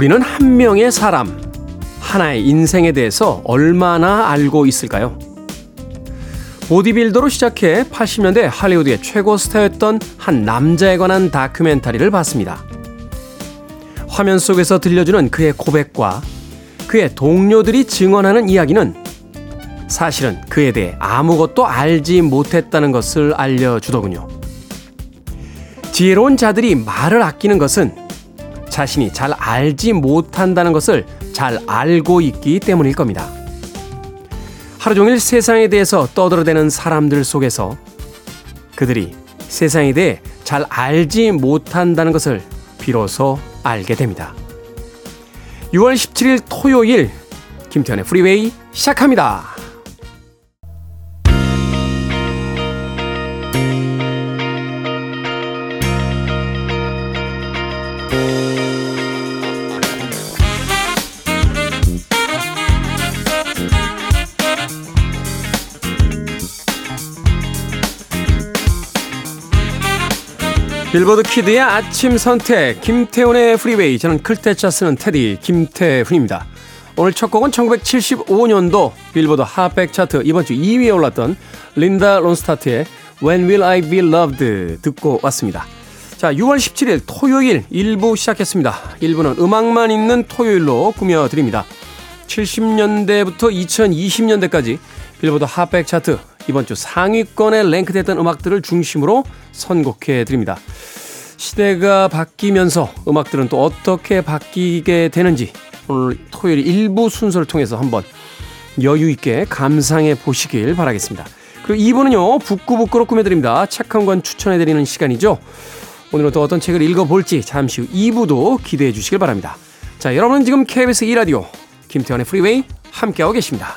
우리는 한 명의 사람, 하나의 인생에 대해서 얼마나 알고 있을까요? 보디빌더로 시작해 80년대 할리우드의 최고 스타였던 한 남자에 관한 다큐멘터리를 봤습니다. 화면 속에서 들려주는 그의 고백과 그의 동료들이 증언하는 이야기는 사실은 그에 대해 아무것도 알지 못했다는 것을 알려주더군요. 지혜로운 자들이 말을 아끼는 것은 자신이 잘 알지 못한다는 것을 잘 알고 있기 때문일 겁니다. 하루 종일 세상에 대해서 떠들어대는 사람들 속에서 그들이 세상에 대해 잘 알지 못한다는 것을 비로소 알게 됩니다. 6월 17일 토요일 김태현의 프리웨이 시작합니다. 빌보드 kid의 아침 선택 김태훈의 freeway 저는 클테차 쓰는 테디 김태훈입니다. 오늘 첫 곡은 1975년도 빌보드 Hot백 차트 이번 주 2위에 올랐던 린다 론스타트의 When Will I Be Loved 듣고 왔습니다. 자, 6월 17일 토요일 1부 시작했습니다. 1부는 음악만 있는 토요일로 꾸며드립니다. 70년대부터 2020년대까지 빌보드 Hot백 차트 이번 주 상위권에 랭크됐던 음악들을 중심으로 선곡해 드립니다. 시대가 바뀌면서 음악들은 또 어떻게 바뀌게 되는지 오늘 토요일 일부 순서를 통해서 한번 여유 있게 감상해 보시길 바라겠습니다. 그리고 2부는요, 북구북구로 꾸며드립니다. 책 한 권 추천해드리는 시간이죠. 오늘은 또 어떤 책을 읽어볼지 잠시 후 2부도 기대해 주시길 바랍니다. 자, 여러분은 지금 KBS 2라디오 김태원의 프리웨이 함께하고 계십니다.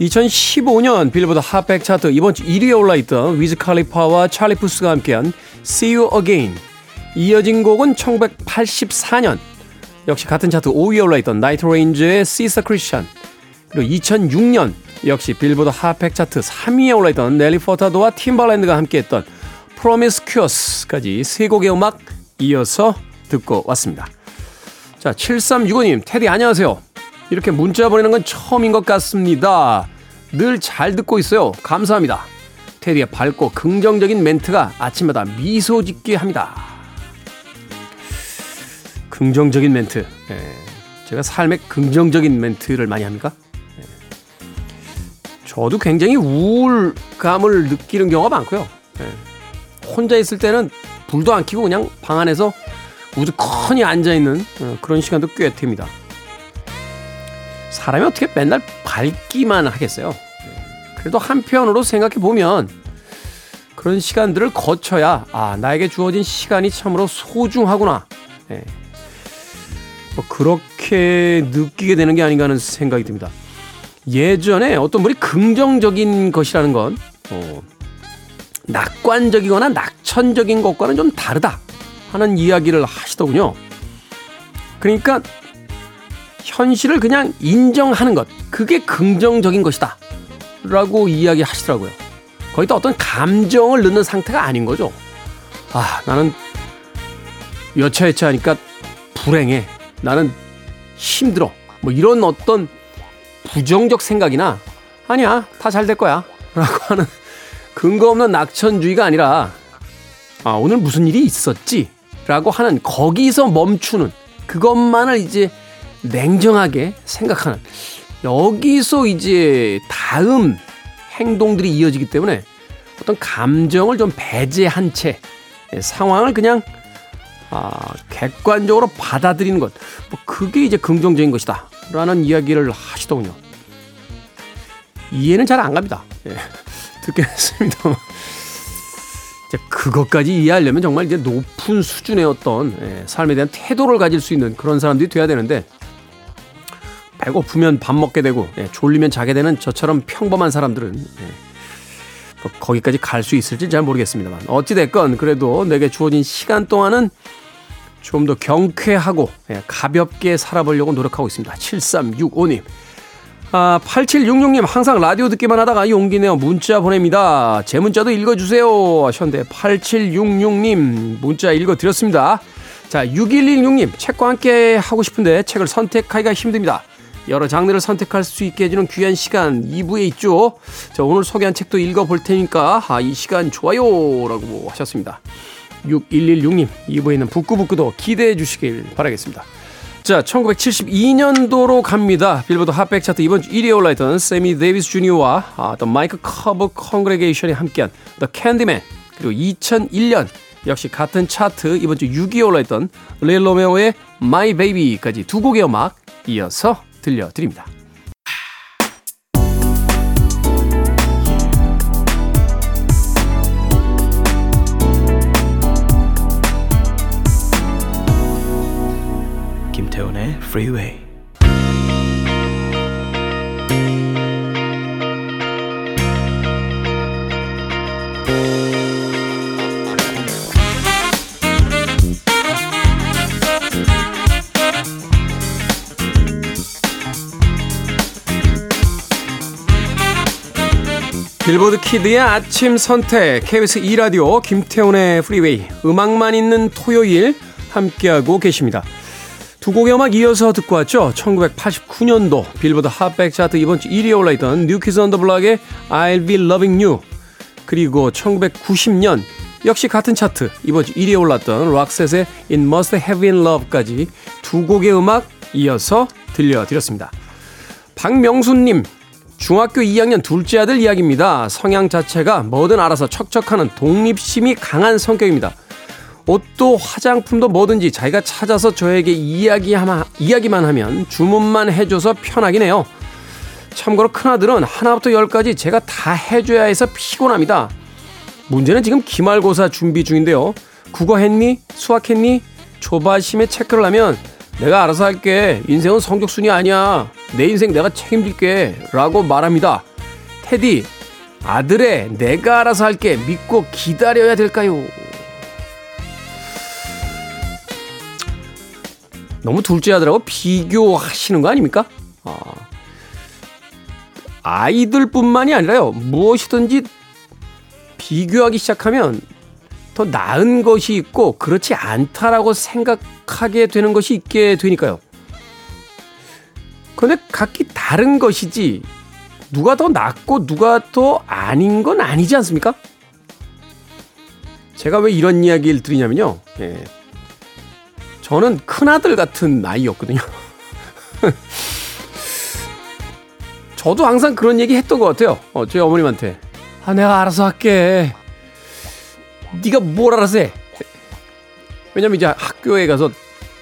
2015년 빌보드 Hot백 차트 이번 주 1위에 올라있던 위즈 칼리파와 찰리 푸스가 함께한 See You Again 이어진 곡은 1984년 역시 같은 차트 5위에 올라있던 나이트 레인저의 Sister Christian 그리고 2006년 역시 빌보드 핫백 차트 3위에 올라있던 넬리 퍼타도와 팀발랜드가 함께했던 Promiscuous까지 세 곡의 음악 이어서 듣고 왔습니다. 자, 7365님, 테디 안녕하세요. 이렇게 문자 보내는 건 처음인 것 같습니다. 늘 잘 듣고 있어요. 감사합니다. 테디의 밝고 긍정적인 멘트가 아침마다 미소 짓게 합니다. 긍정적인 멘트. 예. 제가 삶에 긍정적인 멘트를 많이 합니까? 예. 저도 굉장히 우울감을 느끼는 경우가 많고요. 예. 혼자 있을 때는 불도 안 켜고 그냥 방 안에서 우두커니 앉아 있는 어, 그런 시간도 꽤 됩니다. 사람이 어떻게 맨날 밝기만 하겠어요? 네. 그래도 한편으로 생각해 보면 그런 시간들을 거쳐야 아 나에게 주어진 시간이 참으로 소중하구나. 네. 뭐 그렇게 느끼게 되는 게 아닌가 하는 생각이 듭니다. 예전에 어떤 분이 긍정적인 것이라는 건 어, 낙관적이거나 낙천적인 것과는 좀 다르다 하는 이야기를 하시더군요. 그러니까 현실을 그냥 인정하는 것, 그게 긍정적인 것이다. 라고 이야기 하시더라고요. 거기다 어떤 감정을 넣는 상태가 아닌 거죠. 아, 나는 여차여차 하니까 불행해. 나는 힘들어. 뭐 이런 어떤 부정적 생각이나 아니야, 다 잘 될 거야. 라고 하는 근거 없는 낙천주의가 아니라 아, 오늘 무슨 일이 있었지? 라고 하는 거기서 멈추는 그것만을 이제 냉정하게 생각하는 여기서 이제 다음 행동들이 이어지기 때문에 어떤 감정을 좀 배제한 채 상황을 그냥 아, 객관적으로 받아들이는 것, 뭐 그게 이제 긍정적인 것이다. 라는 이야기를 하시더군요. 이해는 잘 안 갑니다. 예, 듣긴 했습니다. 그것까지 이해하려면 정말 이제 높은 수준의 어떤 예, 삶에 대한 태도를 가질 수 있는 그런 사람들이 돼야 되는데 배고프면 밥 먹게 되고 예, 졸리면 자게 되는 저처럼 평범한 사람들은 예, 뭐 거기까지 갈 수 있을지 잘 모르겠습니다만 어찌됐건 그래도 내게 주어진 시간 동안은 좀 더 경쾌하고 예, 가볍게 살아보려고 노력하고 있습니다. 7365님. 아, 8766님 항상 라디오 듣기만 하다가 용기 내어 문자 보냅니다. 제 문자도 읽어주세요 하셨는데 8766님 문자 읽어드렸습니다. 자 6116님 책과 함께 하고 싶은데 책을 선택하기가 힘듭니다. 여러 장르를 선택할 수 있게 해주는 귀한 시간 2부에 있죠. 자, 오늘 소개한 책도 읽어볼 테니까 아, 이 시간 좋아요 라고 하셨습니다. 6116님 2부에 는 북끄북끄도 기대해 주시길 바라겠습니다. 자, 1972년도로 갑니다. 빌보드 Hot백 차트 이번 주 1위에 올라있던 세미 데이비스 주니어와 아, 또 마이크 커브 컨그리게이션이 함께한 The Candyman 그리고 2001년 역시 같은 차트 이번 주 6위에 올라있던 릴 로메오의 My Baby까지 두 곡의 음악 이어서 들려드립니다. 김태훈의 Freeway. 빌보드 kid의 아침 선택 KBS 2 라디오 김태훈의 freeway 음악만 있는 토요일 함께하고 계십니다. 두 곡의 음악 이어서 듣고 왔죠. 1989년도 빌보드 Hot백 차트 이번 주 1위에 올라있던 뉴키즈 온 더 블락의 I'll be loving you 그리고 1990년 역시 같은 차트 이번 주 1위에 올랐던 락셋의 It Must Have Been Love까지 두 곡의 음악 이어서 들려드렸습니다. 박명수님 중학교 2학년 둘째 아들 이야기입니다. 성향 자체가 뭐든 알아서 척척하는 독립심이 강한 성격입니다. 옷도 화장품도 뭐든지 자기가 찾아서 저에게 이야기하마, 이야기만 하면 주문만 해줘서 편하긴 해요. 참고로 큰아들은 하나부터 열까지 제가 다 해줘야 해서 피곤합니다. 문제는 지금 기말고사 준비 중인데요. 국어 했니? 수학 했니? 조바심에 체크를 하면 내가 알아서 할게. 인생은 성적순이 아니야. 내 인생 내가 책임질게. 라고 말합니다. 테디, 아들의 내가 알아서 할게. 믿고 기다려야 될까요? 너무 둘째 아들하고 비교하시는 거 아닙니까? 아, 아이들뿐만이 아니라요. 무엇이든지 비교하기 시작하면 더 나은 것이 있고 그렇지 않다라고 생각하게 되는 것이 있게 되니까요. 그런데 각기 다른 것이지 누가 더 낫고 누가 더 아닌 건 아니지 않습니까? 제가 왜 이런 이야기를 드리냐면요. 예. 저는 큰아들 같은 아이였거든요. 저도 항상 그런 얘기 했던 것 같아요. 어, 저희 어머님한테. 아, 내가 알아서 할게. 네가 뭘 알아서 해. 왜냐면 이제 학교에 가서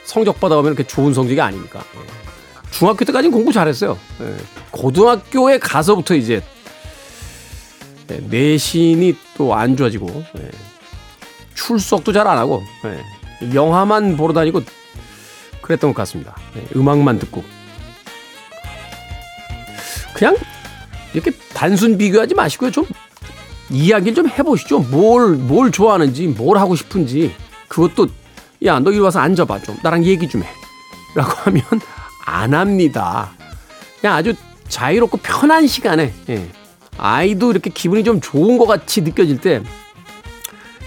성적 받아가면 이렇게 좋은 성적이 아니니까. 예. 중학교 때까지는 공부 잘했어요. 예. 고등학교에 가서부터 이제 예, 내신이 또 안 좋아지고 출석도 잘 안 하고 영화만 보러 다니고 그랬던 것 같습니다. 음악만 듣고 그냥 이렇게 단순 비교하지 마시고요. 좀 이야기를 좀 해보시죠. 뭘, 뭘 좋아하는지, 뭘 하고 싶은지. 그것도, 야, 너 이리 와서 앉아봐. 좀. 나랑 얘기 좀 해. 라고 하면 안 합니다. 그냥 아주 자유롭고 편한 시간에, 예. 아이도 이렇게 기분이 좀 좋은 것 같이 느껴질 때,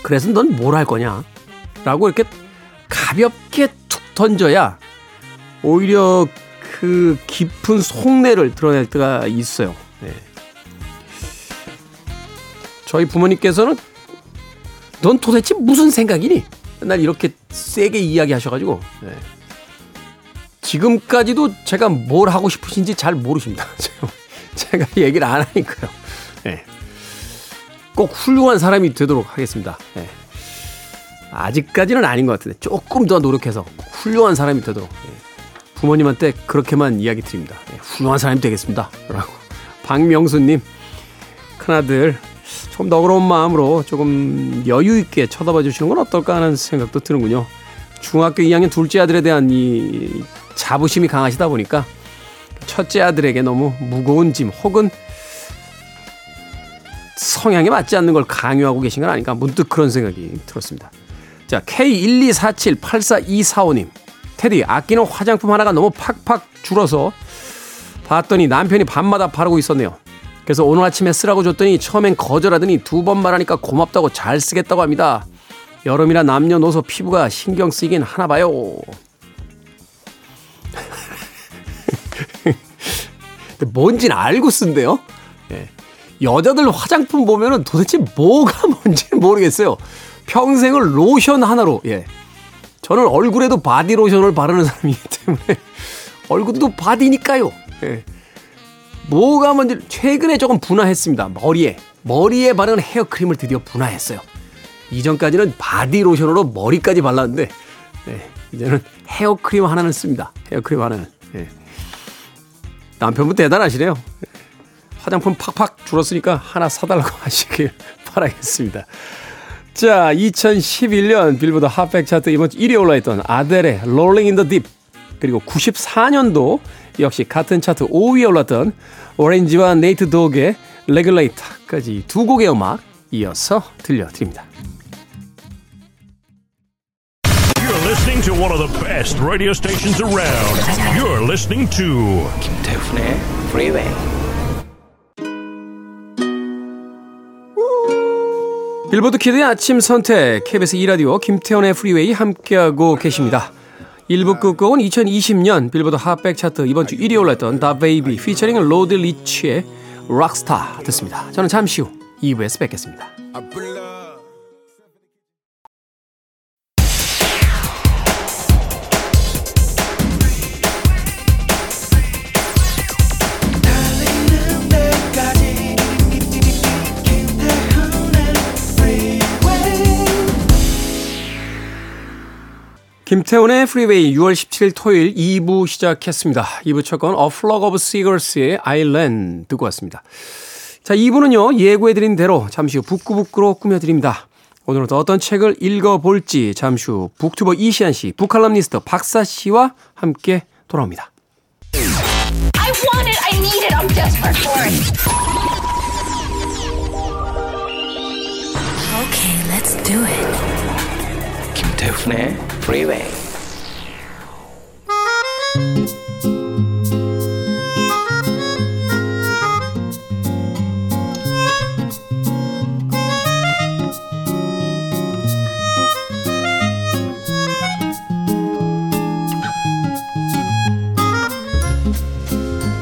그래서 넌 뭘 할 거냐? 라고 이렇게 가볍게 툭 던져야 오히려 그 깊은 속내를 드러낼 때가 있어요. 예. 저희 부모님께서는 넌 도대체 무슨 생각이니? 맨날 이렇게 세게 이야기하셔가지고 네. 지금까지도 제가 뭘 하고 싶으신지 잘 모르십니다. 제가 얘기를 안 하니까요. 네. 꼭 훌륭한 사람이 되도록 하겠습니다. 네. 아직까지는 아닌 것 같은데 조금 더 노력해서 훌륭한 사람이 되도록 네. 부모님한테 그렇게만 이야기 드립니다. 네. 훌륭한 사람이 되겠습니다. 라고 박명수님 큰아들 좀 너그러운 마음으로 조금 여유 있게 쳐다봐 주시는 건 어떨까 하는 생각도 드는군요. 중학교 2학년 둘째 아들에 대한 이 자부심이 강하시다 보니까 첫째 아들에게 너무 무거운 짐 혹은 성향에 맞지 않는 걸 강요하고 계신 건 아닌가 문득 그런 생각이 들었습니다. 자, K124784245님. 테디, 아끼는 화장품 하나가 너무 팍팍 줄어서 봤더니 남편이 밤마다 바르고 있었네요. 그래서 오늘 아침에 쓰라고 줬더니 처음엔 거절하더니 두 번 말하니까 고맙다고 잘 쓰겠다고 합니다. 여름이라 남녀노소 피부가 신경 쓰이긴 하나 봐요. 뭔지는 알고 쓴대요. 예. 여자들 화장품 보면은 도대체 뭐가 뭔지는 모르겠어요. 평생을 로션 하나로, 예. 저는 얼굴에도 바디 로션을 바르는 사람이기 때문에 얼굴도 바디니까요. 예. 뭐가 뭔지 최근에 조금 분화했습니다. 머리에. 머리에 바르는 헤어크림을 드디어 분화했어요. 이전까지는 바디 로션으로 머리까지 발랐는데, 예. 이제는 헤어크림 하나는 씁니다. 헤어크림 하나는. 예. 남편분 대단하시네요. 화장품 팍팍 줄었으니까 하나 사달라고 하시길 바라겠습니다. 자, 2011년 빌보드 핫백 차트 이번 주 1위에 올라있던 아델의 in the Deep 그리고 94년도 역시 같은 차트 5위에 올랐던 워렌 지와 네이트 독의 Regulate까지 두 곡의 음악 이어서 들려드립니다. You're listening to one of the best radio stations around. You're listening to 김태훈의 Freeway. 빌보드 Kid의 아침 선택 KBS 2라디오 김태훈의 프리웨이 함께하고 계십니다. 1부 끝곡은 2020년 빌보드 핫백 차트 이번 주 1위에 올랐던 DaBaby featuring Roddy Ricch의 Rockstar 듣습니다. 저는 잠시 후 2부에서 뵙겠습니다. 김태훈의 프리웨이 6월 17일 토요일 2부 시작했습니다. 2부 첫 곡 Flock of Seagulls의 I Ran 듣고 왔습니다. 자, 2부는요, 예고해드린 대로 잠시 후 북끄북끄로 꾸며드립니다. 오늘은 또 어떤 책을 읽어볼지 잠시 후 북튜버 이시한 씨, 북칼럼니스트 박사 씨와 함께 돌아옵니다. Okay, let's do it. 김태훈의 Freeway.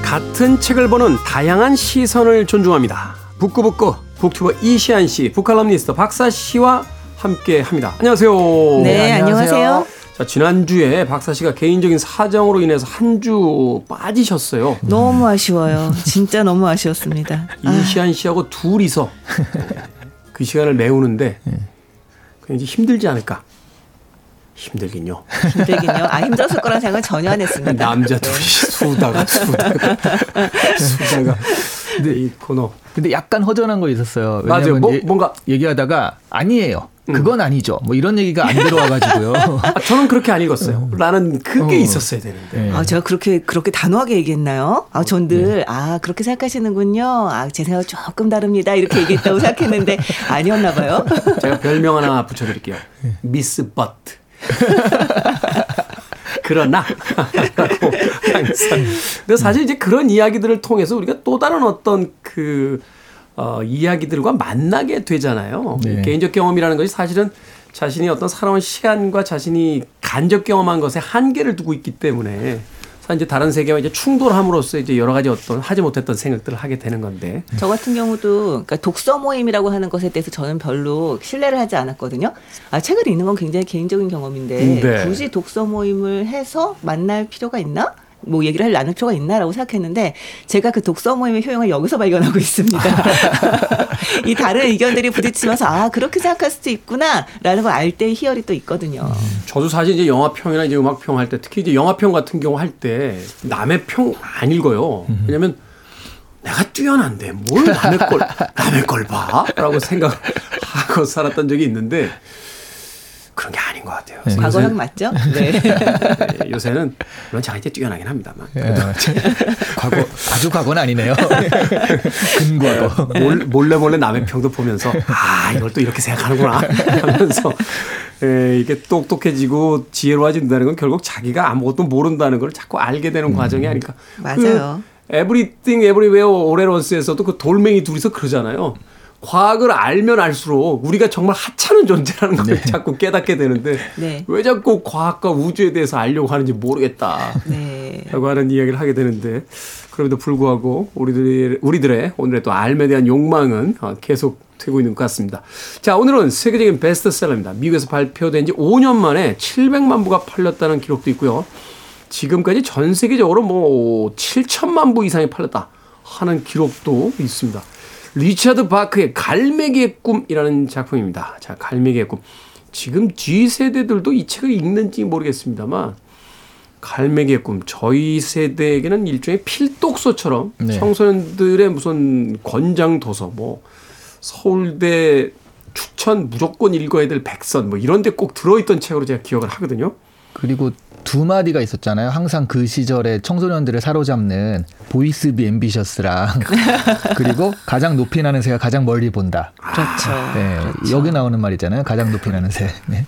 같은 책을 보는 다양한 시선을 존중합니다. 북구북구 북튜버 이시안 씨, 북칼럼니스트 박사 씨와 함께 합니다. 안녕하세요. 네, 안녕하세요. 자, 지난주에 박사 씨가 개인적인 사정으로 인해서 한 주 빠지셨어요. 너무 아쉬워요. 진짜 너무 아쉬웠습니다. 이시안 씨하고 둘이서 그 시간을 메우는데 굉장히 힘들지 않을까? 힘들긴요. 힘들긴요. 아, 힘들었을 거란 생각은 전혀 안 했습니다. 남자 둘이 수다가 수다가 수다가 근데 이 코너 근데 약간 허전한 거 있었어요. 맞아요. 왜냐면 뭐- 예- 뭔가- 얘기하다가 아니에요. 그건 아니죠. 뭐 이런 얘기가 안 들어와가지고요. 아, 저는 그렇게 안 읽었어요. 나는 그게 어. 있었어야 되는데. 네. 아, 제가 그렇게, 그렇게 단호하게 얘기했나요? 아, 전 늘, 아, 그렇게 생각하시는군요. 아, 제 생각 조금 다릅니다. 이렇게 얘기했다고 생각했는데, 아니었나 봐요. 제가 별명 하나 붙여드릴게요. 미스 버트. 그러나 라고 항상. 근데 사실 이제 그런 이야기들을 통해서 우리가 또 다른 어떤 그 어, 이야기들과 만나게 되잖아요. 네. 개인적 경험이라는 것이 사실은 자신이 어떤 살아온 시간과 자신이 간접 경험한 것에 한계를 두고 있기 때문에 이제 다른 세계와 이제 충돌함으로써 이제 여러 가지 어떤 하지 못했던 생각들을 하게 되는 건데 저 같은 경우도 그러니까 독서 모임이라고 하는 것에 대해서 저는 별로 신뢰를 하지 않았거든요. 아, 책을 읽는 건 굉장히 개인적인 경험인데 네. 굳이 독서 모임을 해서 만날 필요가 있나? 뭐 얘기를 할 나눌 필요가 있나라고 생각했는데 제가 그 독서 모임의 효용을 여기서 발견하고 있습니다. 이 다른 의견들이 부딪히면서 아 그렇게 생각할 수도 있구나라는 걸 알 때 희열이 또 있거든요. 저도 사실 이제 영화 평이나 이제 음악 평 할 때 특히 이제 영화 평 같은 경우 할 때 남의 평 안 읽어요. 왜냐면 내가 뛰어난데 뭘 남의 걸 남의 걸 봐? 라고 생각하고 살았던 적이 있는데 그런 게 아닌 것 같아요. 과거형 맞죠? 네. 네, 요새는 물론 이제 뛰어나긴 합니다만 예, 과거 아주 과거는 아니네요. 근과거. 몰, 몰래 몰래 남의 평도 보면서 아 이걸 또 이렇게 생각하는구나 하면서 에, 이게 똑똑해지고 지혜로워진다는 건 결국 자기가 아무것도 모른다는 걸 자꾸 알게 되는 과정이 아닐까. 맞아요. 그 Everything Everywhere All at Once에서도 그 돌멩이 둘이서 그러잖아요. 과학을 알면 알수록 우리가 정말 하찮은 존재라는 걸 자꾸 깨닫게 되는데 네. 왜 자꾸 과학과 우주에 대해서 알려고 하는지 모르겠다. 네. 라고 하는 이야기를 하게 되는데 그럼에도 불구하고 우리들의, 우리들의 오늘의 또 앎에 대한 욕망은 어, 계속 되고 있는 것 같습니다. 자, 오늘은 세계적인 베스트셀러입니다. 미국에서 발표된 지 5년 만에 700만 부가 팔렸다는 기록도 있고요. 지금까지 전 세계적으로 뭐 7천만 부 이상이 팔렸다 하는 기록도 있습니다. 리차드 바크의 갈매기의 꿈이라는 작품입니다. 자, 갈매기의 꿈. 지금 G세대들도 이 책을 읽는지 모르겠습니다만 갈매기의 꿈 저희 세대에게는 일종의 필독서처럼 네. 청소년들의 무슨 권장 도서 뭐 서울대 추천 무조건 읽어야 될 백선 뭐 이런 데 꼭 들어있던 책으로 제가 기억을 하거든요. 그리고 두 마디가 있었잖아요. 항상 그 시절에 청소년들을 사로잡는 Boys, be ambitious랑 그리고 가장 높이 나는 새가 가장 멀리 본다. 그렇죠. 네, 여기 나오는 말이잖아요. 가장 높이 나는 새. 네.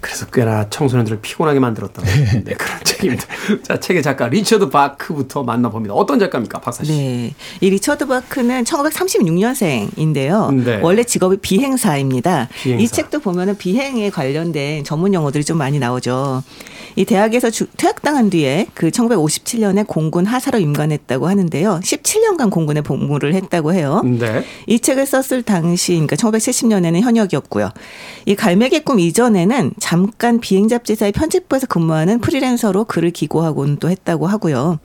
그래서 꽤나 청소년들을 피곤하게 만들었던 네, 그런 책입니다. 자, 책의 작가 리처드 바크부터 만나봅니다. 어떤 작가입니까, 박사 씨? 네. 이 리처드 바크는 1936년생인데요. 네. 원래 직업이 비행사입니다. 비행사. 이 책도 보면은 비행에 관련된 전문 용어들이 좀 많이 나오죠. 이 대학에서 주- 퇴학당한 뒤에 그 1957년에 공군 하사로 임관했다고 하는데요. 17년간 공군에 복무를 했다고 해요. 네. 이 책을 썼을 당시, 그러니까 1970년에는 현역이었고요. 이 갈매기 꿈 이전에는 잠깐 비행 잡지사의 편집부에서 근무하는 프리랜서 로 글을 기고하고는 또 했다고 하고요.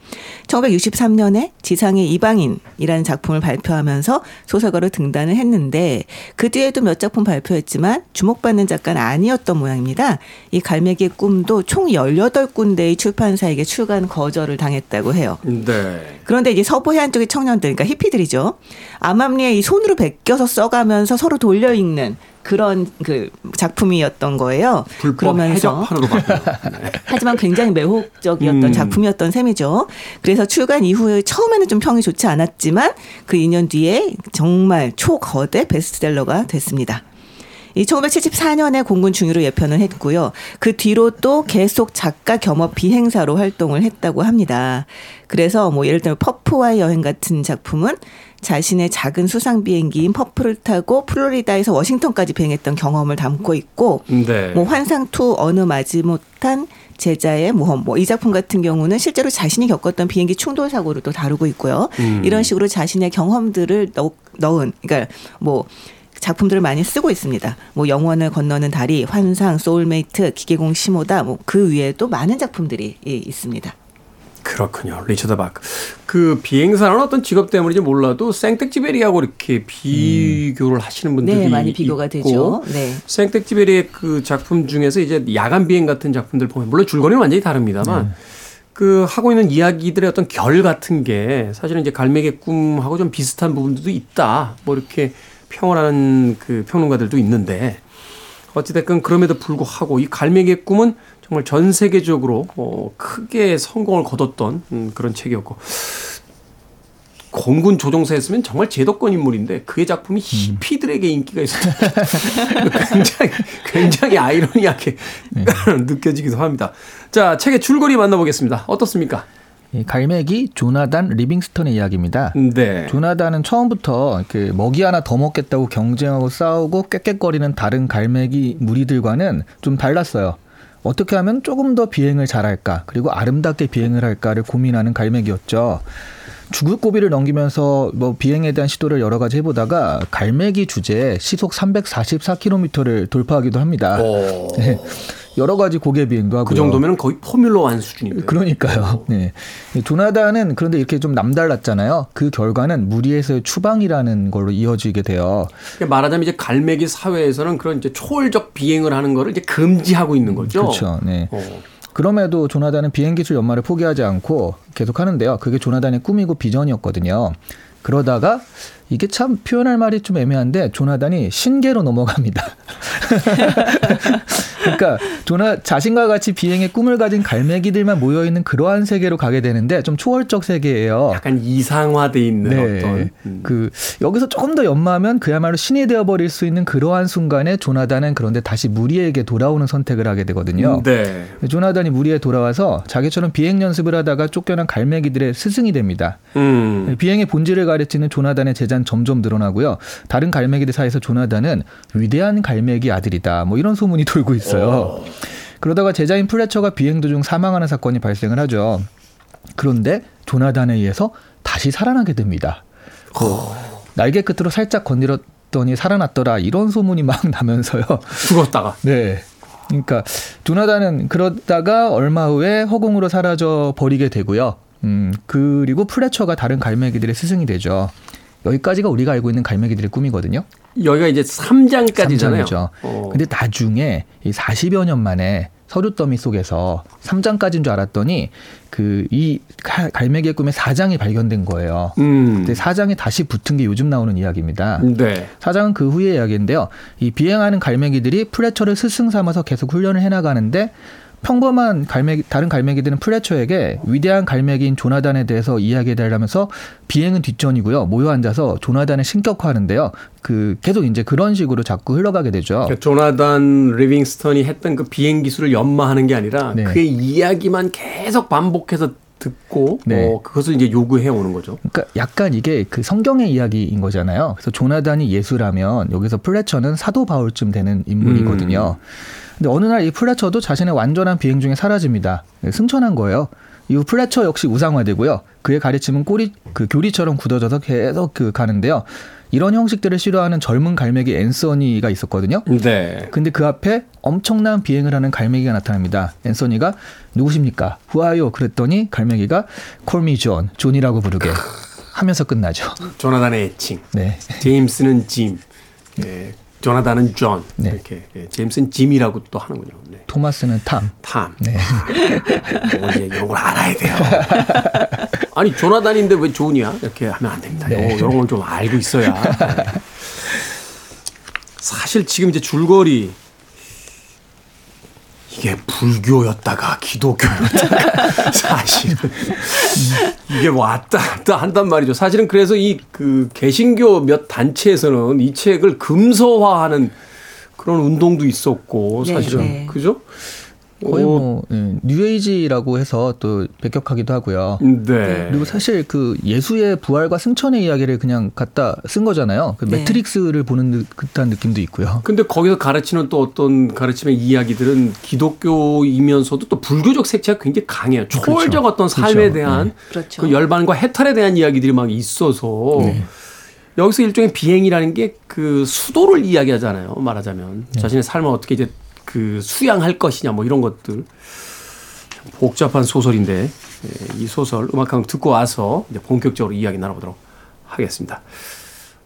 1963년에 지상의 이방인이라는 작품을 발표하면서 소설가로 등단을 했는데 그 뒤에도 몇 작품 발표했지만 주목받는 작가는 아니었던 모양입니다. 이 갈매기의 꿈도 총 18군데의 출판사에게 출간 거절을 당했다고 해요. 네. 그런데 이제 서부 해안 쪽의 청년들, 그러니까 히피들이죠. 암암리에 이 손으로 베껴서 써가면서 서로 돌려 읽는 그런 그 작품이었던 거예요. 네. 하지만 굉장히 매혹적이었던 음. 작품이었던 셈이죠. 그래서 출간 이후에 처음에는 좀 평이 좋지 않았지만 그 2년 뒤에 정말 초거대 베스트셀러가 됐습니다. 이 1974년에 공군 중위로 예편을 했고요. 그 뒤로 또 계속 작가 겸업 비행사로 활동을 했다고 합니다. 그래서 뭐 예를 들면 퍼프와의 여행 같은 작품은 자신의 작은 수상 비행기인 퍼프를 타고 플로리다에서 워싱턴까지 비행했던 경험을 담고 있고 네. 뭐 환상 two 어느 마지 못한 제자의 모험 뭐 이 작품 같은 경우는 실제로 자신이 겪었던 비행기 충돌 사고를 또 다루고 있고요. 음. 이런 식으로 자신의 경험들을 넣, 넣은 그러니까 뭐 작품들을 많이 쓰고 있습니다. 뭐 영원을 건너는 다리, 환상, 소울메이트, 기계공 시모다 뭐 그 위에 또 많은 작품들이 예, 있습니다. 그렇군요. 리처드 바크. 그 비행사는 어떤 직업 때문인지 몰라도 생텍쥐베리하고 이렇게 비교를 하시는 분들이 네, 많이 비교가 있고 되죠. 네. 생텍쥐베리의 그 작품 중에서 이제 야간 비행 같은 작품들 보면 물론 줄거리는 완전히 다릅니다만 네. 그 하고 있는 이야기들의 어떤 결 같은 게 사실은 이제 갈매기 꿈하고 좀 비슷한 부분들도 있다. 뭐 이렇게 평을 하는 그 평론가들도 있는데 어찌됐건 그럼에도 불구하고 이 갈매기의 꿈은 정말 전 세계적으로 어, 크게 성공을 거뒀던 음, 그런 책이었고 공군 조종사였으면 정말 제도권 인물인데 그의 작품이 히피들에게 인기가 있었던 굉장히 굉장히 아이러니하게 느껴지기도 합니다. 자 책의 줄거리 만나보겠습니다. 어떻습니까? 이 갈매기 조나단 리빙스턴의 이야기입니다. 네. 조나단은 처음부터 그 먹이 하나 더 먹겠다고 경쟁하고 싸우고 꽥꽥거리는 다른 갈매기 무리들과는 좀 달랐어요. 어떻게 하면 조금 더 비행을 잘할까, 그리고 아름답게 비행을 할까를 고민하는 갈매기였죠. 죽을 고비를 넘기면서 뭐 비행에 대한 시도를 여러 가지 해보다가 갈매기 주제에 시속 344km를 돌파하기도 합니다. 오, 네. 여러 가지 고개 비행도 하고요. 그 정도면 거의 포뮬러 원 수준인데. 그러니까요. 네. 이 조나단은 그런데 이렇게 좀 남달랐잖아요. 그 결과는 무리에서의 추방이라는 걸로 이어지게 돼요. 그러니까 말하자면 이제 갈매기 사회에서는 그런 이제 초월적 비행을 하는 거를 이제 금지하고 있는 거죠. 그렇죠. 네. 어. 그럼에도 조나단은 비행 기술 연마를 포기하지 않고 계속 하는데요. 그게 조나단의 꿈이고 비전이었거든요. 그러다가 이게 참 표현할 말이 좀 애매한데 조나단이 신계로 넘어갑니다. 그러니까 조나 자신과 같이 비행의 꿈을 가진 갈매기들만 모여 있는 그러한 세계로 가게 되는데 좀 초월적 세계예요. 약간 이상화돼 있는 어떤 음. 그 여기서 조금 더 연마하면 그야말로 신이 되어 버릴 수 있는 그러한 순간에 조나단은 그런데 다시 무리에게 돌아오는 선택을 하게 되거든요. 네. 조나단이 무리에 돌아와서 자기처럼 비행 연습을 하다가 쫓겨난 갈매기들의 스승이 됩니다. 음. 비행의 본질을 가르치는 조나단의 제자 는 점점 늘어나고요. 다른 갈매기들 사이에서 조나단은 위대한 갈매기 아들이다. 뭐 이런 소문이 돌고 있어요. 그러다가 제자인 플래처가 비행 도중 사망하는 사건이 발생을 하죠. 그런데 조나단에 의해서 다시 살아나게 됩니다. 그 날개 끝으로 살짝 건드렸더니 살아났더라 이런 소문이 막 나면서요. 죽었다가 네. 그러니까 조나단은 그러다가 얼마 후에 허공으로 사라져 버리게 되고요. 음, 그리고 플래처가 다른 갈매기들의 스승이 되죠. 여기까지가 우리가 알고 있는 갈매기들의 꿈이거든요. 여기가 이제 3장까지잖아요. 삼장이죠. 어. 근데 나중에 이 40여 년 만에 서류 더미 속에서 3장까지인 줄 알았더니 그 이 갈매기의 꿈에 4장이 발견된 거예요. 음. 근데 4장에 다시 붙은 게 요즘 나오는 이야기입니다. 네. 사장은 그 후의 이야기인데요. 이 비행하는 갈매기들이 플래처를 스승 삼아서 계속 훈련을 해나가는데 평범한 갈매기 다른 갈매기들은 플래처에게 위대한 갈매기인 조나단에 대해서 이야기해달라면서 비행은 뒷전이고요. 모여 앉아서 조나단을 신격화하는데요. 그 계속 이제 그런 식으로 자꾸 흘러가게 되죠. 그러니까 조나단 리빙스턴이 했던 그 비행 기술을 연마하는 게 아니라 네. 그의 이야기만 계속 반복해서 듣고 네. 어, 그것을 이제 요구해 오는 거죠. 그러니까 약간 이게 그 성경의 이야기인 거잖아요. 그래서 조나단이 예수라면 여기서 플래처는 사도 바울쯤 되는 인물이거든요. 근데 어느 날 이 플래처도 자신의 완전한 비행 중에 사라집니다. 네, 승천한 거예요. 이후 플래처 역시 우상화되고요. 그의 가르침은 꼬리 그 교리처럼 굳어져서 계속 그 가는데요. 이런 형식들을 싫어하는 젊은 갈매기 앤서니가 있었거든요. 네. 근데 그 앞에 엄청난 비행을 하는 갈매기가 나타납니다. 앤서니가 누구십니까? 후아요. 그랬더니 갈매기가 Call me Jon, 존이라고 부르게 하면서 끝나죠. 조나단의 애칭. 네. 제임스는 짐. 예. 조나단은 존. 네. 이렇게. 예. 제임스는 짐이라고 또 하는군요. 네. 토마스는 탐. 탐. 네. 어, 이제 이런 걸 알아야 돼요. 아니 조나단인데 왜 존이야? 이렇게 하면 안 됩니다. 네. 요, 이런 걸 좀 알고 있어야. 네. 사실 지금 이제 줄거리 이게 불교였다가 기독교였다가 사실은 이게 뭐 왔다 갔다 한단 말이죠. 사실은 그래서 이 그 개신교 몇 단체에서는 이 책을 금서화하는 그런 운동도 있었고 네, 사실은 네. 그죠? 거의 어, 뭐 예, 뉴에이지라고 해서 또 배격하기도 하고요. 네. 그리고 사실 그 예수의 부활과 승천의 이야기를 그냥 갖다 쓴 거잖아요. 그 네. 매트릭스를 보는 듯- 듯한 느낌도 있고요. 근데 거기서 가르치는 또 어떤 가르침의 이야기들은 기독교이면서도 또 불교적 색채가 굉장히 강해요. 초월적 어떤 삶에 그렇죠. 대한 그렇죠. 그 열반과 해탈에 대한 이야기들이 막 있어서 여기서 일종의 비행이라는 게 그 수도를 이야기하잖아요. 말하자면 자신의 삶을 어떻게 이제 그 수양할 것이냐 뭐 이런 것들 참 복잡한 소설인데 예, 이 소설 음악 한 곡 듣고 와서 이제 본격적으로 이야기 나눠보도록 하겠습니다.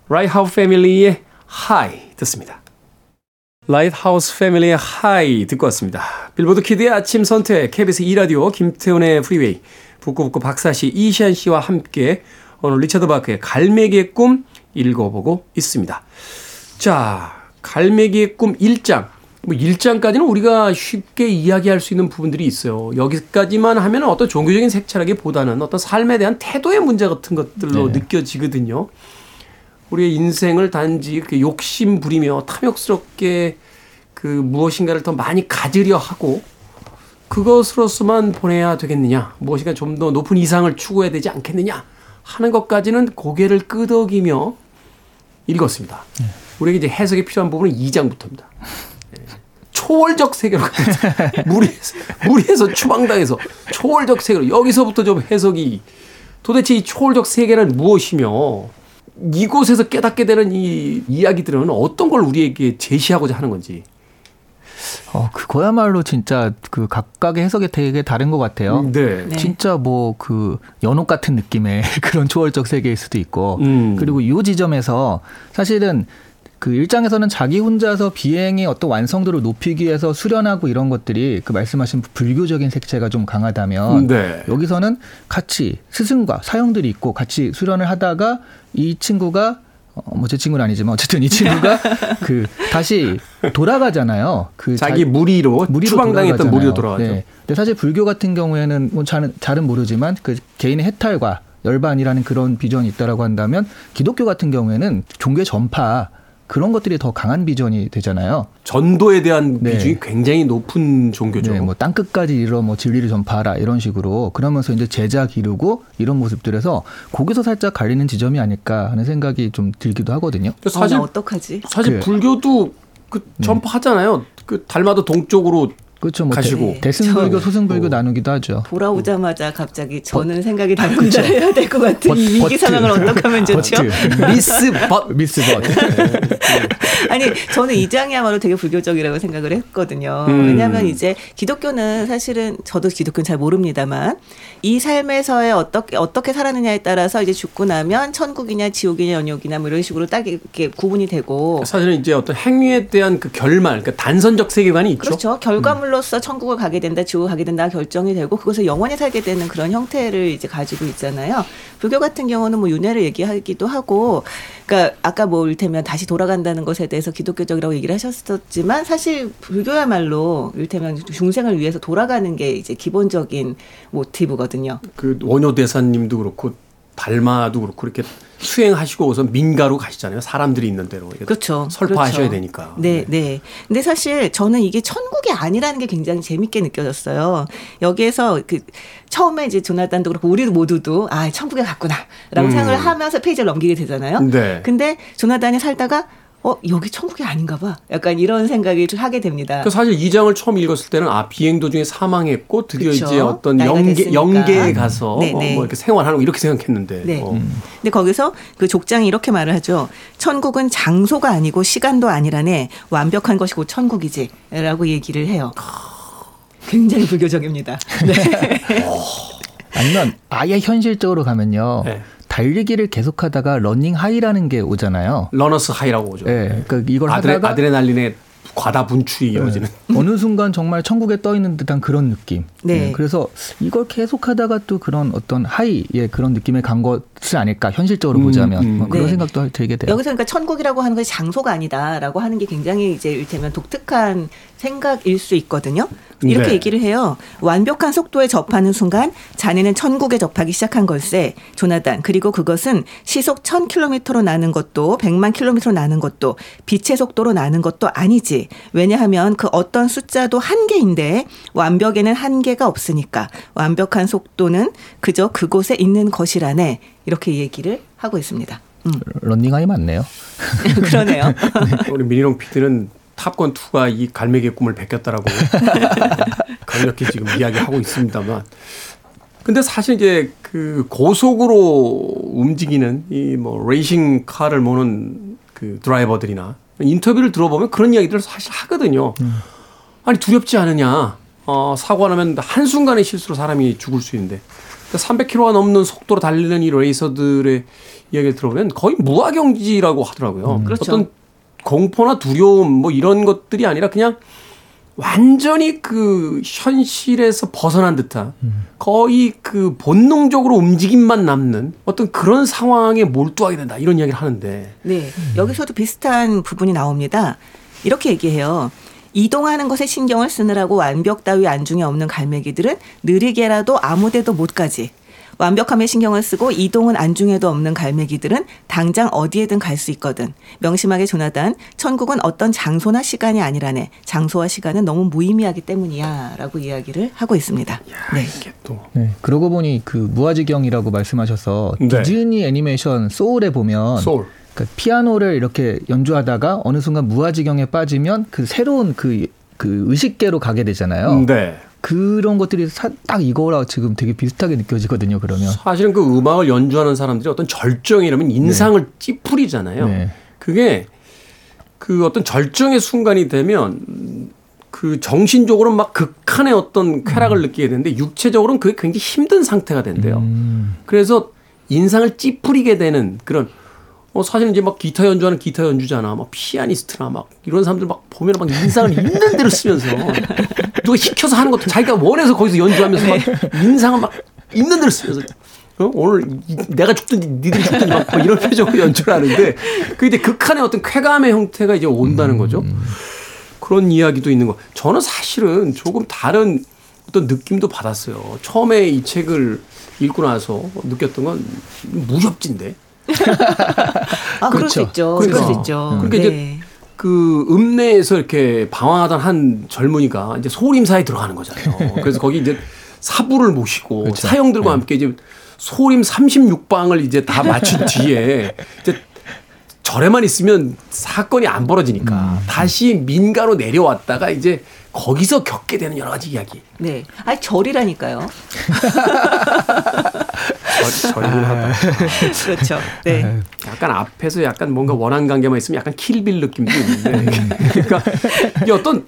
라이트하우스 패밀리의 High 듣습니다. 라이트하우스 패밀리의 High 듣고 왔습니다. 빌보드 Kid의 아침 선택 KBS 2라디오 김태훈의 프리웨이 북구북구 박사씨 이시안 씨와 함께 오늘 리처드 바크의 갈매기의 꿈 읽어보고 있습니다. 자, 갈매기의 꿈 1장. 뭐 1장까지는 우리가 쉽게 이야기할 수 있는 부분들이 있어요. 여기까지만 하면 어떤 종교적인 색채라기보다는 어떤 삶에 대한 태도의 문제 같은 것들로 네. 느껴지거든요. 우리의 인생을 단지 이렇게 욕심 부리며 탐욕스럽게 그 무엇인가를 더 많이 가지려 하고 그것으로서만 보내야 되겠느냐 무엇인가 좀 더 높은 이상을 추구해야 되지 않겠느냐 하는 것까지는 고개를 끄덕이며 읽었습니다. 우리에게 이제 해석이 필요한 부분은 2장부터입니다. 초월적 세계로 갑니다. 무리에서, 무리에서 추방당해서 초월적 세계로 여기서부터 좀 해석이 도대체 이 초월적 세계는 무엇이며 이곳에서 깨닫게 되는 이 이야기들은 어떤 걸 우리에게 제시하고자 하는 건지. 어, 그거야말로 진짜 그 각각의 해석이 되게 다른 것 같아요. 네. 네. 진짜 뭐 그 연옥 같은 느낌의 그런 초월적 세계일 수도 있고 음. 그리고 이 지점에서 사실은 그 일장에서는 자기 혼자서 비행의 어떤 완성도를 높이기 위해서 수련하고 이런 것들이 그 말씀하신 불교적인 색채가 좀 강하다면 네. 여기서는 같이 스승과 사형들이 있고 같이 수련을 하다가 이 친구가 어, 뭐제 친구는 아니지만 어쨌든 이 친구가 그 다시 돌아가잖아요. 그 자기 자- 무리로, 무리로 추방당했던. 무리로 돌아가죠. 네. 근데 사실 불교 같은 경우에는 뭐 잘은, 잘은 모르지만 그 개인의 해탈과 열반이라는 그런 비전이 있다라고 한다면 기독교 같은 경우에는 종교 전파 그런 것들이 더 강한 비전이 되잖아요. 전도에 대한 네. 비중이 굉장히 높은 종교죠. 네, 뭐 땅끝까지 이르러 뭐 진리를 전파하라 이런 식으로 그러면서 이제 제자 기르고 이런 모습들에서 거기서 살짝 갈리는 지점이 아닐까 하는 생각이 좀 들기도 하거든요. 어, 사실 나 어떡하지? 사실 그- 불교도 그 전파하잖아요. 그 달마다 동쪽으로 그렇죠. 뭐 가시고. 대, 승불교 저- 소승불교 나누기도 하죠. 돌아오자마자 갑자기 저는 생각이 다릅니다 해야 될 것 같은 버- 이 위기 버트. 상황을 어떻게 하면 좋죠? 미스 벗 미스 버 아니 저는 이 장이야말로 되게 불교적이라고 생각을 했거든요. 음. 왜냐하면 이제 기독교는 사실은 저도 기독교는 잘 모릅니다만 이 삶에서의 어떻게 어떻게 살았느냐에 따라서 이제 죽고 나면 천국이냐 지옥이냐 연옥이냐 뭐 이런 식으로 딱 이렇게 구분이 되고 사실은 이제 어떤 행위에 대한 그 결말, 그러니까 단선적 세계관이 있죠. 그렇죠. 결과물 로서 천국을 가게 된다, 지옥을 가게 된다 결정이 되고 그것을 영원히 살게 되는 그런 형태를 이제 가지고 있잖아요. 불교 같은 경우는 뭐 윤회를 얘기하기도 하고, 그러니까 아까 뭐 일테면 다시 돌아간다는 것에 대해서 기독교적이라고 얘기를 하셨었지만 사실 불교야말로 일테면 중생을 위해서 돌아가는 게 이제 기본적인 모티브거든요. 그 원효 대사님도 그렇고 달마도 그렇고 이렇게 수행하시고 우선 민가로 가시잖아요. 사람들이 있는 대로 그렇죠. 설파하셔야 그렇죠. 되니까. 네, 네. 근데 사실 저는 이게 천국이 아니라는 게 굉장히 재밌게 느껴졌어요. 여기에서 그 처음에 이제 조나단도 그렇고 우리 모두도 아 천국에 갔구나라고 음. 생각을 하면서 페이지를 넘기게 되잖아요. 네. 근데 조나단이 살다가 어 여기 천국이 아닌가 봐. 약간 이런 생각이 좀 하게 됩니다. 그 사실 이 장을 처음 읽었을 때는 아 비행 도중에 사망했고 드디어 그쵸. 이제 어떤 영계. 영계에 가서 네, 어, 네. 뭐 이렇게 생활하는 거 이렇게 생각했는데. 네. 어. 근데 거기서 그 족장이 이렇게 말을 하죠. 천국은 장소가 아니고 시간도 아니라네. 완벽한 것이 곧 천국이지라고 얘기를 해요. 굉장히 불교적입니다. 네. 아니면 아예 현실적으로 가면요. 네. 달리기를 계속하다가 running high라는 게 오잖아요. runner's high라고 오죠. 예. 그러니까 이걸 아드레, 하다가 아드레날린의 과다 분출이 이루어지는. 네. 어느 순간 정말 천국에 떠 있는 듯한 그런 느낌. 네. 예, 그래서 이걸 계속하다가 또 그런 어떤 하이의 그런 느낌에 간 것이 아닐까 현실적으로 음, 보자면 음. 뭐 그런 네. 생각도 들게 돼요. 여기서 그러니까 천국이라고 하는 것이 장소가 아니다라고 하는 게 굉장히 이제 일테면 독특한 생각일 수 있거든요. 이렇게 네. 얘기를 해요. 완벽한 속도에 접하는 순간 자네는 천국에 접하기 시작한 걸세. 조나단. 그리고 그것은 시속 1000km로 나는 것도 100만 km로 나는 것도 빛의 속도로 나는 것도 아니지. 왜냐하면 그 어떤 숫자도 한계인데 완벽에는 한계가 없으니까 완벽한 속도는 그저 그곳에 있는 것이라네. 이렇게 얘기를 하고 있습니다. 음. running high 맞네요. 그러네요. 우리 미니롱 PD는 탑건 2가 이 갈매기의 꿈을 베꼈다라고 강력히 지금 이야기하고 있습니다만. 근데 사실 이제 그 고속으로 움직이는 이 뭐 레이싱 카를 모는 그 드라이버들이나 인터뷰를 들어보면 그런 이야기들을 사실 하거든요. 아니 두렵지 않으냐? 어, 사고가 나면 한 순간의 실수로 사람이 죽을 수 있는데 300km가 넘는 속도로 달리는 이 레이서들의 이야기를 들어보면 거의 무화경지라고 하더라고요. 그렇죠. 어떤 공포나 두려움 뭐 이런 것들이 아니라 그냥 완전히 그 현실에서 벗어난 듯한 거의 그 본능적으로 움직임만 남는 어떤 그런 상황에 몰두하게 된다 이런 이야기를 하는데 네. 여기서도 비슷한 부분이 나옵니다. 이렇게 얘기해요. 이동하는 것에 신경을 쓰느라고 완벽 따위 안중에 없는 갈매기들은 느리게라도 아무데도 못 가지. 완벽함에 신경을 쓰고 이동은 안중에도 없는 갈매기들은 당장 어디에든 갈 수 있거든. 명심하게 조나단, 천국은 어떤 장소나 시간이 아니라네. 장소와 시간은 너무 무의미하기 때문이야. 라고 이야기를 하고 있습니다. 네. 이게 또 네. 그러고 보니 그 무아지경이라고 말씀하셔서 네. 디즈니 애니메이션 소울에 보면 소울. 그 피아노를 이렇게 연주하다가 어느 순간 무아지경에 빠지면 그 새로운 그, 그 의식계로 가게 되잖아요. 네. 그런 것들이 사- 딱 이거랑 지금 되게 비슷하게 느껴지거든요. 그러면 사실은 그 음악을 연주하는 사람들이 어떤 절정이라면 인상을 찌푸리잖아요. 네. 그게 그 어떤 절정의 순간이 되면 그 정신적으로 막 극한의 어떤 쾌락을 느끼게 되는데 육체적으로는 그게 굉장히 힘든 상태가 된대요. 음, 그래서 인상을 찌푸리게 되는 그런 어, 사실 이제 막 기타 연주하는 기타 연주자나 막 피아니스트나 막 이런 사람들 막 보면 막 인상을 있는 대로 쓰면서 누가 시켜서 하는 것도 자기가 원해서 거기서 연주하면서 막 인상을 막 있는 대로 쓰면서 어? 오늘 이- 내가 죽든지 니들이 죽든지 막, 막 이런 표정으로 연주를 하는데 그 이제 극한의 어떤 쾌감의 형태가 이제 온다는 거죠. 그런 이야기도 있는 거. 저는 사실은 조금 다른 어떤 느낌도 받았어요. 처음에 이 책을 읽고 나서 느꼈던 건 무협지인데. 아, 그럴 수 그렇죠. 있죠. 그러니까. 그럴 수 있죠. 그러니까 네. 이제 그 읍내에서 이렇게 방황하던 한 젊은이가 이제 소림사에 들어가는 거잖아요. 그래서 거기 이제 사부를 모시고 그렇죠. 사형들과 네. 함께 이제 소림 36방을 이제 다 마친 뒤에 이제 절에만 있으면 사건이 안 벌어지니까 다시 민가로 내려왔다가 이제 거기서 겪게 되는 여러 가지 이야기. 네. 아니, 절이라니까요. 절, 절긴 하다. 그렇죠. 네. 약간 앞에서 약간 뭔가 원한 관계만 있으면 약간 킬빌 느낌도 있는데 그러니까 이게 어떤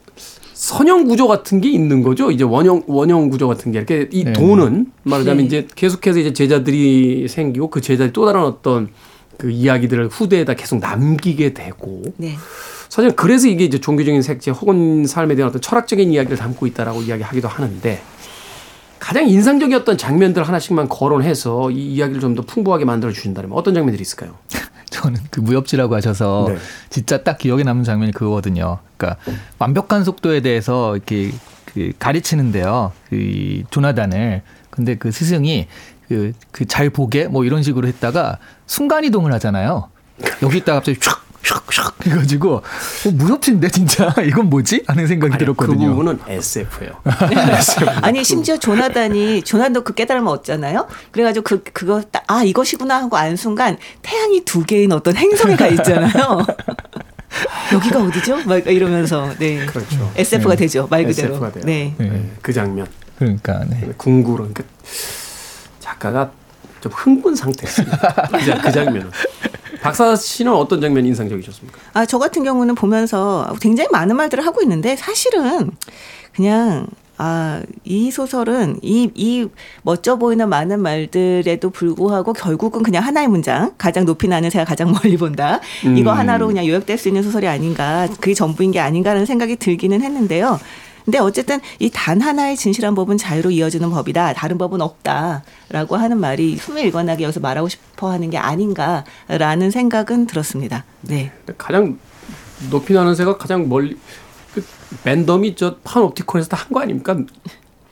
선형 구조 같은 게 있는 거죠. 이제 원형 원형 구조 같은 게 이렇게 이 네. 돈은 말하자면 네. 이제 계속해서 이제 제자들이 생기고 그 제자들이 또 다른 어떤 그 이야기들을 후대에다 계속 남기게 되고 네. 사실 그래서 이게 이제 종교적인 색채 혹은 삶에 대한 어떤 철학적인 이야기를 담고 있다라고 이야기하기도 하는데 가장 인상적이었던 장면들 하나씩만 거론해서 이 이야기를 좀 더 풍부하게 만들어 주신다면 어떤 장면들이 있을까요? 저는 그 무협지라고 하셔서 네. 진짜 딱 기억에 남는 장면이 그거거든요. 그러니까 완벽한 속도에 대해서 이렇게 그 가르치는데요. 그 조나단을 근데 그 스승이 그그잘 보게 뭐 이런 식으로 했다가 순간 이동을 하잖아요. 여기 있다가 갑자기 슉 슉슉 해가지고 어, 무협지인데 진짜 이건 뭐지? 하는 생각이 아니, 그 들었거든요. 부분은 SF예요. 아니 심지어 조나단이 조나단도 그 깨달음을 얻잖아요. 그래가지고 그 그거 딱 아 이것이구나 하고 안 순간 태양이 두 개인 어떤 행성에 가 있잖아요. 여기가 어디죠? 막 이러면서 네 그렇죠. SF가 되죠 말 그대로. SF가 돼요. 네. 네, 그 장면. 그러니까 네. 궁구로. 그러니까 작가가 좀 흥분 상태였습니다. 그 장- 그 장면은. 박사 씨는 어떤 장면이 인상적이셨습니까? 아, 저 같은 경우는 보면서 굉장히 많은 말들을 하고 있는데 사실은 그냥 아, 이 소설은 이, 이 멋져 보이는 많은 말들에도 불구하고 결국은 그냥 하나의 문장, 가장 높이 나는 새가 가장 멀리 본다. 이거 음. 하나로 그냥 요약될 수 있는 소설이 아닌가, 그게 전부인 게 아닌가라는 생각이 들기는 했는데요. 근데 어쨌든 이 단 하나의 진실한 법은 자유로 이어지는 법이다. 다른 법은 없다라고 하는 말이 숨을 일관하게 여기서 말하고 싶어 하는 게 아닌가라는 생각은 들었습니다. 네. 가장 높이 나는 새가 가장 멀리 그 밴덤이 저 판옵티콘에서 다한거 아닙니까?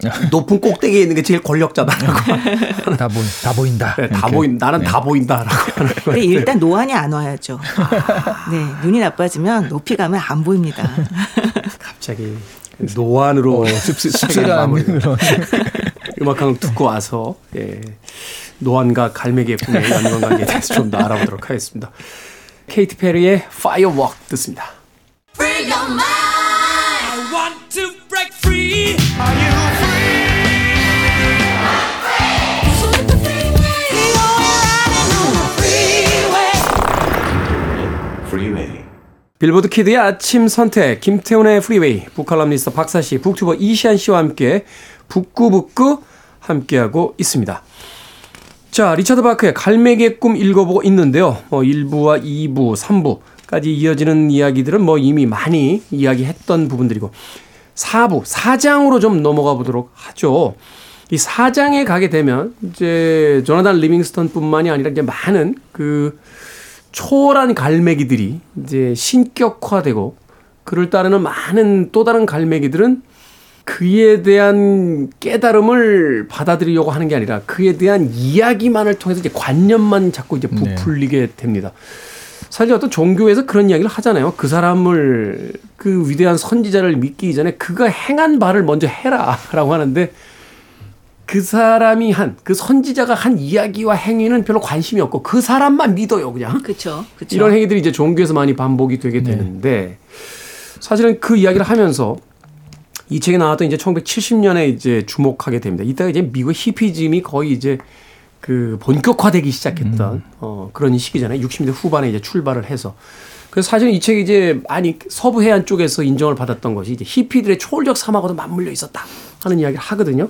높은 꼭대기에 있는 게 제일 권력자다라고. 다, 보, 다 보인다. 네, 다 이렇게. 보인 나는 네. 다 보인다라고 하는 거예요. 근데 일단 노안이 안 와야죠. 네, 눈이 나빠지면 높이 가면 안 보입니다. 갑자기 노안으로 어, 씁쓸한 그런 음악 한곡 듣고 와서 예, 노안과 갈매기의 꿈의 연관 관계에 대해서 좀 더 알아보도록 하겠습니다. 케이티 페리의 Firework 듣습니다. 빌보드 kid의 아침 선택 김태훈의 프리웨이 book 칼럼니스트 박사 씨, booktuber 이시한 씨와 함께 북끄북끄 함께하고 있습니다. 자, 리차드 바크의 갈매기의 꿈 읽어보고 있는데요. 뭐 1부와 2부, 3부까지 이어지는 이야기들은 뭐 이미 많이 이야기했던 부분들이고 4부, 4장으로 좀 넘어가 보도록 하죠. 이 4장에 가게 되면 이제 조나단 리빙스턴뿐만이 아니라 이제 많은 그 초월한 갈매기들이 이제 신격화되고 그를 따르는 많은 또 다른 갈매기들은 그에 대한 깨달음을 받아들이려고 하는 게 아니라 그에 대한 이야기만을 통해서 이제 관념만 자꾸 이제 네. 부풀리게 됩니다. 사실 어떤 종교에서 그런 이야기를 하잖아요. 그 사람을 그 위대한 선지자를 믿기 전에 그가 행한 바를 먼저 해라라고 하는데 그 사람이 한 그 선지자가 한 이야기와 행위는 별로 관심이 없고 그 사람만 믿어요 그냥 그렇죠. 이런 행위들이 이제 종교에서 많이 반복이 되게 되는데 사실은 그 이야기를 하면서 이 책에 나왔던 이제 1970년에 이제 주목하게 됩니다. 이때가 이제 미국 히피즘이 거의 이제 그 본격화되기 시작했던 어 그런 시기잖아요. 60년대 후반에 이제 출발을 해서 그래서 사실은 이 책이 이제 많이 서부 해안 쪽에서 인정을 받았던 것이 이제 히피들의 초월적 사막과도 맞물려 있었다 하는 이야기를 하거든요.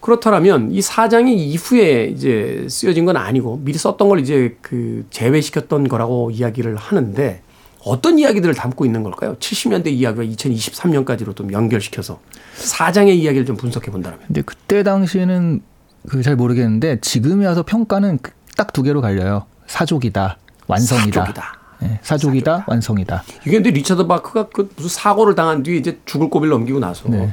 그렇다면 이 사장이 이후에 이제 쓰여진 건 아니고 미리 썼던 걸 이제 그 제외시켰던 거라고 이야기를 하는데 어떤 이야기들을 담고 있는 걸까요? 70년대 이야기와 2023년까지로 좀 연결시켜서 사장의 이야기를 좀 분석해 본다면. 근데 그때 당시에는 그 잘 모르겠는데 지금에 와서 평가는 딱 두 개로 갈려요. 사족이다, 완성이다. 사족이다. 네, 사족이다, 완성이다. 이게 근데 리처드 바크가 그 무슨 사고를 당한 뒤에 이제 죽을 고비를 넘기고 나서 네.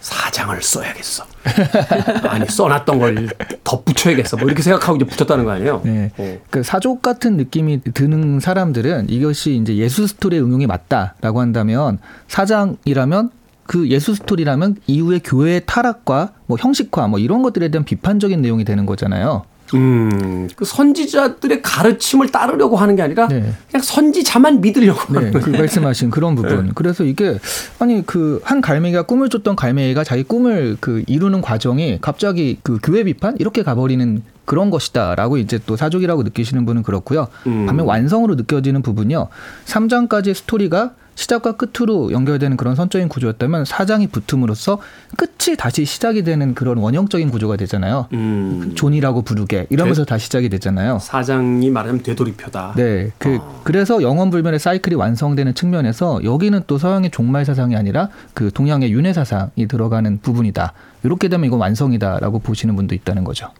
사장을 써야겠어. 아니 써놨던 걸 덧붙여야겠어. 뭐 이렇게 생각하고 이제 붙였다는 거 아니에요? 네. 어. 그 사족 같은 느낌이 드는 사람들은 이것이 이제 예수 스토리의 응용이 맞다라고 한다면 사장이라면 그 예수 스토리라면 이후에 교회의 타락과 뭐 형식화 뭐 이런 것들에 대한 비판적인 내용이 되는 거잖아요. 음, 그 선지자들의 가르침을 따르려고 하는 게 아니라 네. 그냥 선지자만 믿으려고 네, 그. 말씀하신 그런 부분. 그래서 이게 아니 그 한 갈매기가 꿈을 쫓던 갈매기가 자기 꿈을 그 이루는 과정이 갑자기 그 교회 비판 이렇게 가버리는 그런 것이다라고 이제 또 사족이라고 느끼시는 분은 그렇고요. 음. 반면 완성으로 느껴지는 부분요. 3장까지의 스토리가 시작과 끝으로 연결되는 그런 선적인 구조였다면 4장이 붙음으로써 끝이 다시 시작이 되는 그런 원형적인 구조가 되잖아요. 음, 존이라고 부르게 이러면서 다 시작이 되잖아요. 4장이 말하자면 되돌이표다. 네, 그 그래서 영원 불변의 사이클이 완성되는 측면에서 여기는 또 서양의 종말 사상이 아니라 그 동양의 윤회 사상이 들어가는 부분이다. 이렇게 되면 이건 완성이다라고 보시는 분도 있다는 거죠.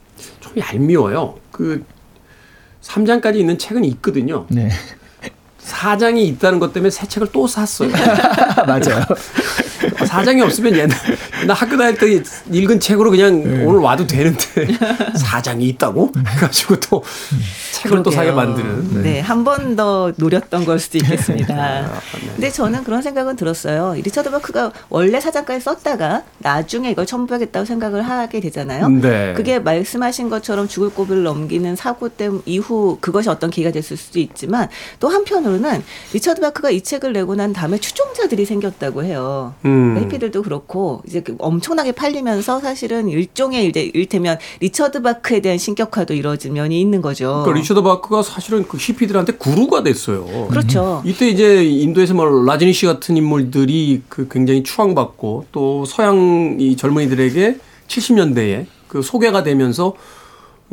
좀 얄미워요. 그 3장까지 있는 책은 있거든요. 네, 4장이 있다는 것 때문에 새 책을 또 샀어요. 맞아요. 사장이 없으면 옛날 나 학교 다닐 때 읽은 책으로 그냥 네. 오늘 와도 되는데 사장이 있다고 그래가지고 또 책을 또 사게. 만드는. 네, 한 번 더 노렸던 걸 수도 아, 있겠습니다. 근데 저는 그런 생각은 들었어요. 리처드 바크가 원래 사장까지 썼다가 나중에 이걸 첨부하겠다고 생각을 하게 되잖아요. 네. 그게 말씀하신 것처럼 죽을 고비를 넘기는 사고 때문 이후 그것이 어떤 계기가 됐을 수도 있지만 또 한편으로는 리처드 바크가 이 책을 내고 난 다음에 추종자들이 생겼다고 해요. 음. 히피들도 그렇고 이제 그 엄청나게 팔리면서 사실은 일종의 이제 일테면 리처드 바크에 대한 신격화도 이루어진 면이 있는 거죠. 그러니까 리처드 바크가 사실은 그 히피들한테 구루가 됐어요. 그렇죠. 이때 이제 인도에서 뭐 라즈니쉬 같은 인물들이 그 굉장히 추앙받고 또 서양 이 젊은이들에게 70년대에 그 소개가 되면서 뭐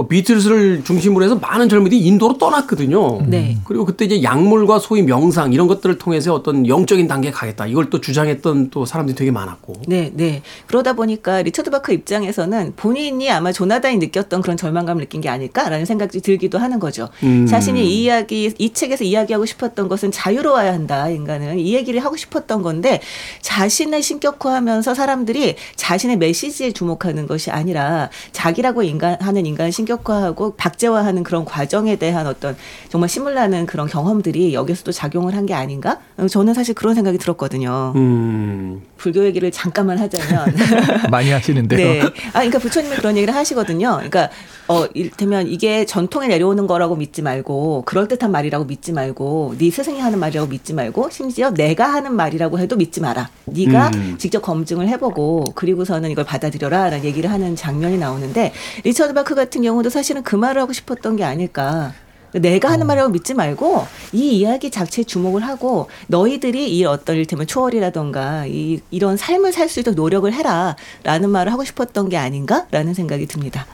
비틀스를 중심으로 해서 많은 젊은이들이 인도로 떠났거든요. 네. 그리고 그때 이제 약물과 소위 명상 이런 것들을 통해서 어떤 영적인 단계에 가겠다. 이걸 또 주장했던 또 사람들이 되게 많았고. 네, 네. 그러다 보니까 리처드 바크 입장에서는 본인이 아마 조나단이 느꼈던 그런 절망감을 느낀 게 아닐까라는 생각이 들기도 하는 거죠. 음. 자신이 이 이야기, 이 책에서 이야기하고 싶었던 것은 자유로워야 한다, 인간은. 이 얘기를 하고 싶었던 건데 자신을 신격화하면서 사람들이 자신의 메시지에 주목하는 것이 아니라 자기라고 인간, 하는 인간을 신격 화하고 박제화하는 그런 과정에 대한 어떤 정말 신물나는 그런 경험들이 여기서도 작용을 한 게 아닌가? 저는 사실 그런 생각이 들었거든요. 음. 불교 얘기를 잠깐만 하자면 많이 하시는데요. 네. 아, 그러니까 부처님이 그런 얘기를 하시거든요. 그러니까 어, 이를테면 이게 전통에 내려오는 거라고 믿지 말고 그럴듯한 말이라고 믿지 말고 네 스승이 하는 말이라고 믿지 말고 심지어 내가 하는 말이라고 해도 믿지 마라. 네가 음. 직접 검증을 해보고 그리고서는 이걸 받아들여라 라는 얘기를 하는 장면이 나오는데 리처드 바크 같은 경우도 사실은 그 말을 하고 싶었던 게 아닐까. 내가 하는 말이라고 믿지 말고 이 이야기 자체에 주목을 하고 너희들이 이 어떤 일테면 초월이라던가 이, 이런 삶을 살 수 있도록 노력을 해라라는 말을 하고 싶었던 게 아닌가라는 생각이 듭니다.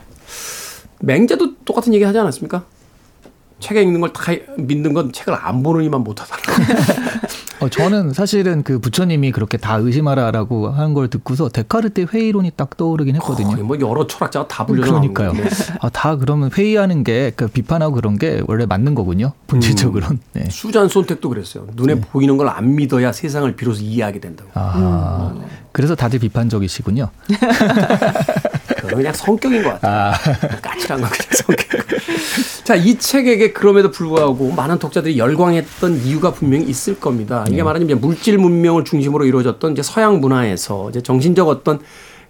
맹자도 똑같은 얘기 하지 않았습니까? 책에 읽는 걸 다 믿는 건 책을 안 보느니만 못하다. 어, 저는 사실은 그 부처님이 그렇게 다 의심하라라고 한걸 듣고서 데카르트 회의론이 딱 떠오르긴 했거든요. 거의 뭐 여러 철학자가 다 불려 그러니까요. 아, 다 그러면 회의하는 게, 그 비판하고 그런 게 원래 맞는 거군요. 본질적으로는. 네. 수잔 손택도 그랬어요. 눈에 보이는 걸 안 믿어야 세상을 비로소 이해하게 된다고. 아, 그래서 다들 비판적이시군요. 그건 그냥 성격인 것 같아요. 아, 까칠한 건 그냥 성격. 자, 이 책에게 그럼에도 불구하고 많은 독자들이 열광했던 이유가 분명히 있을 겁니다. 이게 말하자면 이제 물질 문명을 중심으로 이루어졌던 이제 서양 문화에서 이제 정신적 어떤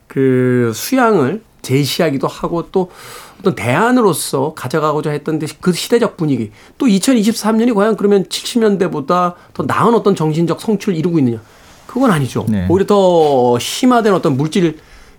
그 수양을 제시하기도 하고 또 어떤 대안으로서 가져가고자 했던 그 시대적 분위기 또 2023년이 과연 그러면 70년대보다 더 나은 어떤 정신적 성취를 이루고 있느냐 그건 아니죠. 네. 오히려 더 심화된 어떤 물질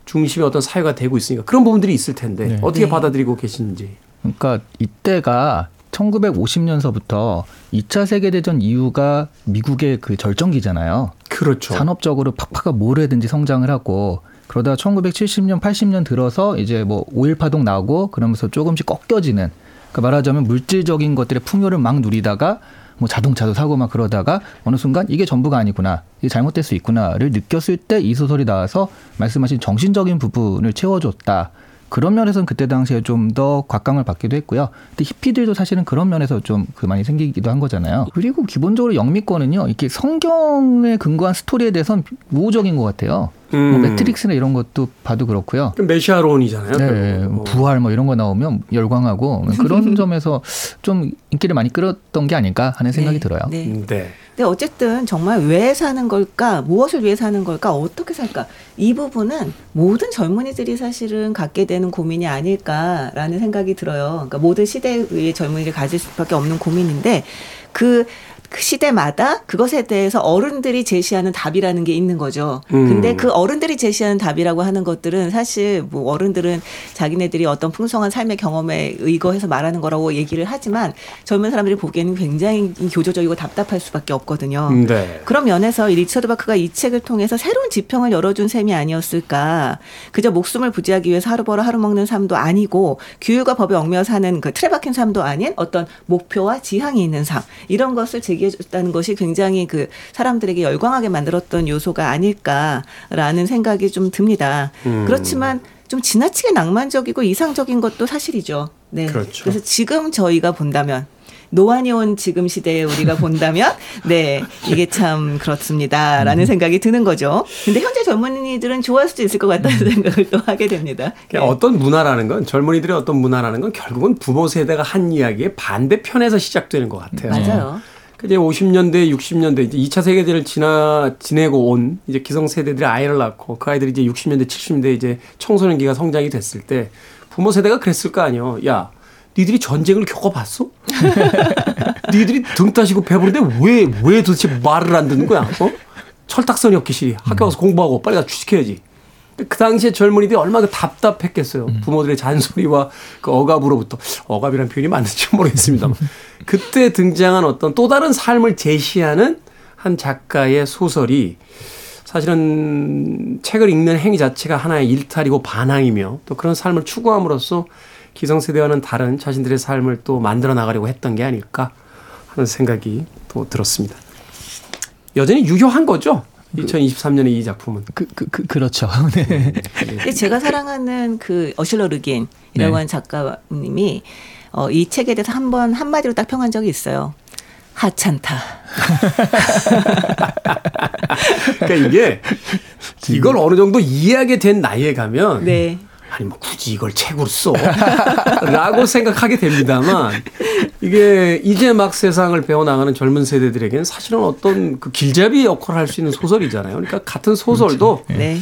중심의 어떤 사회가 되고 있으니까 그런 부분들이 있을 텐데 네. 어떻게 네. 받아들이고 계시는지. 그러니까 이때가 1950년서부터 2차 세계대전 이후가 미국의 그 절정기잖아요. 그렇죠. 산업적으로 팍팍 뭘 해든지 성장을 하고 그러다 1970년, 80년 들어서 이제 뭐 오일 파동 나고 그러면서 조금씩 꺾여지는 그 말하자면 물질적인 것들의 풍요를 막 누리다가 뭐 자동차도 사고 막 그러다가 어느 순간 이게 전부가 아니구나. 이게 잘못될 수 있구나를 느꼈을 때 이 소설이 나와서 말씀하신 정신적인 부분을 채워줬다. 그런 면에서는 그때 당시에 좀 더 곽강을 받기도 했고요. 근데 히피들도 사실은 그런 면에서 좀 그 많이 생기기도 한 거잖아요. 그리고 기본적으로 영미권은요, 이렇게 성경에 근거한 스토리에 대해서는 우호적인 것 같아요. 뭐 음. 매트릭스나 이런 것도 봐도 그렇고요. 그 메시아론이잖아요. 네. 뭐. 부활 뭐 이런 거 나오면 열광하고 그런 점에서 좀 인기를 많이 끌었던 게 아닐까 하는 생각이 네, 들어요. 네. 음, 네. 근데 어쨌든 정말 왜 사는 걸까? 무엇을 위해 사는 걸까? 어떻게 살까? 이 부분은 모든 젊은이들이 사실은 갖게 되는 고민이 아닐까라는 생각이 들어요. 그러니까 모든 시대의 젊은이들이 가질 수밖에 없는 고민인데 그, 그 시대마다 그것에 대해서 어른들이 제시하는 답이라는 게 있는 거죠. 음. 근데 그 어른들이 제시하는 답이라고 하는 것들은 사실 뭐 어른들은 자기네들이 어떤 풍성한 삶의 경험에 의거해서 말하는 거라고 얘기를 하지만 젊은 사람들이 보기에는 굉장히 교조적이고 답답할 수밖에 없거든요. 음, 네. 그런 면에서 이 리처드 바크가 이 책을 통해서 새로운 지평을 열어준 셈이 아니었을까. 그저 목숨을 부지하기 위해서 하루 벌어 하루 먹는 삶도 아니고 규율과 법에 얽매여 사는 그 틀에 박힌 삶도 아닌 어떤 목표와 지향이 있는 삶 이런 것을 제 기해줬다는 것이 굉장히 그 사람들에게 열광하게 만들었던 요소가 아닐까라는 생각이 좀 듭니다. 음. 그렇지만 좀 지나치게 낭만적이고 이상적인 것도 사실이죠. 네. 그렇죠. 그래서 지금 저희가 본다면 노안이 온 지금 시대에 우리가 본다면 네 이게 참 그렇습니다라는 생각이 드는 거죠. 근데 현재 젊은이들은 좋아할 수도 있을 것 같다는 생각을 또 하게 됩니다. 네. 어떤 문화라는 건 젊은이들의 어떤 문화라는 건 결국은 부모 세대가 한 이야기의 반대편에서 시작되는 것 같아요. 맞아요. 그 이제 50년대, 60년대 이제 2차 세계대를 지나 지내고 온 이제 기성 세대들이 아이를 낳고 그 아이들이 이제 60년대, 70년대 이제 청소년기가 성장이 됐을 때 부모 세대가 그랬을 거 아니에요. 야, 니들이 전쟁을 겪어봤어? 니들이 등 따시고 배부른데 왜, 왜 도대체 말을 안 듣는 거야? 어? 철딱선이 없기시 학교 가서 공부하고 빨리 가 취직해야지. 그 당시에 젊은이들이 얼마나 답답했겠어요. 부모들의 잔소리와 그 억압으로부터 억압이라는 표현이 맞는지 모르겠습니다만 그때 등장한 어떤 또 다른 삶을 제시하는 한 작가의 소설이 사실은 책을 읽는 행위 자체가 하나의 일탈이고 반항이며 또 그런 삶을 추구함으로써 기성세대와는 다른 자신들의 삶을 또 만들어 나가려고 했던 게 아닐까 하는 생각이 또 들었습니다. 여전히 유효한 거죠. 2023년의 이 작품은. 그, 그, 그, 그렇죠. 네. 근데 제가 사랑하는 그 어실러 르긴이라고 네. 하는 작가님이 어, 이 책에 대해서 한 번 한마디로 딱 평한 적이 있어요. 하찮다. 그러니까 이게 이걸 어느 정도 이해하게 된 나이에 가면 네. 아니 뭐 굳이 이걸 책으로 써? 라고 생각하게 됩니다만 이게 이제 막 세상을 배워나가는 젊은 세대들에게는 사실은 어떤 그 길잡이 역할을 할 수 있는 소설이잖아요. 그러니까 같은 소설도 네.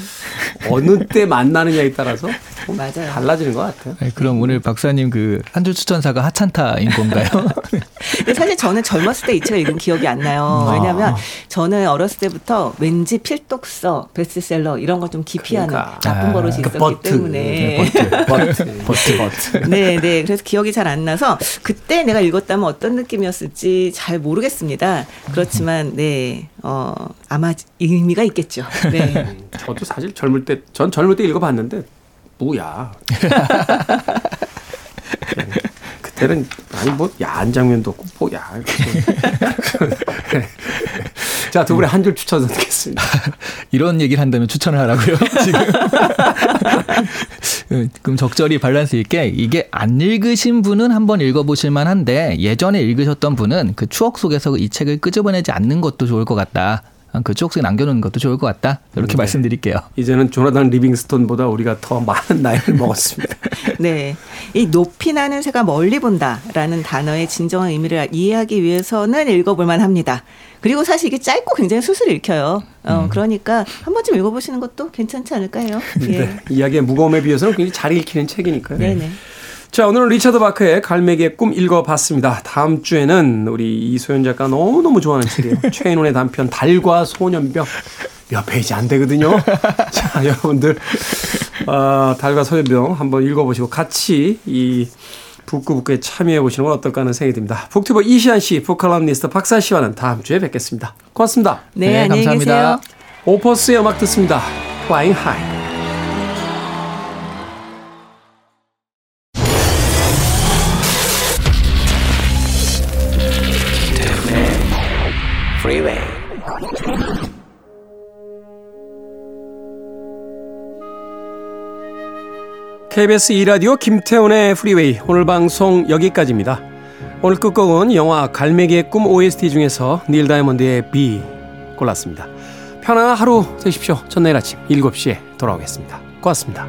어느 때 만나느냐에 따라서 좀 맞아요. 달라지는 것 같아요. 네, 그럼 오늘 박사님 그 한 줄 추천사가 하찬타인 건가요? 근데 사실 저는 젊었을 때 이 책을 읽은 기억이 안 나요. 왜냐하면 저는 어렸을 때부터 왠지 필독서, 베스트셀러 이런 걸 좀 기피하는 그러니까. 나쁜 버릇이 그 있었기 버트. 때문에. 버트, 버트, 버트, 버트. 네, 네. 그래서 기억이 잘 안 나서 그때 내가 읽었다면 어떤 느낌이었을지 잘 모르겠습니다. 그렇지만 네, 어 아마 의미가 있겠죠. 네. 저도 사실 젊을 때, 전 젊을 때 읽어봤는데, 뭐야. 네. 그때는, 아니, 뭐, 야한 장면도 없고, 뭐야. 자, 두 분의 한 줄 추천 듣겠습니다. 이런 얘기를 한다면 추천을 하라고요, 지금. 음, 그럼 적절히 밸런스 있게 이게 안 읽으신 분은 한번 읽어보실 만한데 예전에 읽으셨던 분은 그 추억 속에서 이 책을 끄집어내지 않는 것도 좋을 것 같다. 아, 그 추억 속에 남겨놓는 것도 좋을 것 같다. 이렇게 네. 말씀드릴게요. 이제는 조나단 리빙스톤보다 우리가 더 많은 나이를 먹었습니다. 네. 이 높이 나는 새가 멀리 본다라는 단어의 진정한 의미를 이해하기 위해서는 읽어볼 만 합니다. 그리고 사실 이게 짧고 굉장히 술술 읽혀요. 어, 그러니까 한 번쯤 읽어보시는 것도 괜찮지 않을까 해요. 예. 네. 이야기의 무거움에 비해서는 굉장히 잘 읽히는 책이니까요. 네네. 자, 오늘은 리처드 바크의 갈매기의 꿈 읽어봤습니다. 다음 주에는 우리 이소연 작가 너무너무 좋아하는 책이에요. 최인훈의 단편 달과 소년병. 몇 페이지 안 되거든요. 자, 여러분들, 어, 달과 소년병 한번 읽어보시고 같이 이 북구북구에 참여해 보시는 건 어떨까 하는 생각이 듭니다. 북튜버 이시안 씨, 북칼럼니스트 박사 씨와는 다음 주에 뵙겠습니다. 고맙습니다. 네, 네, 안녕히 감사합니다. 계세요. 오퍼스의 음악 듣습니다. Flying High. KBS 2라디오 김태훈의 프리웨이 오늘 방송 여기까지입니다. 오늘 끝곡은 영화 갈매기의 꿈 OST 중에서 닐 다이아몬드의 Be 골랐습니다. 편안한 하루 되십시오. 전 내일 아침 7시에 돌아오겠습니다. 고맙습니다.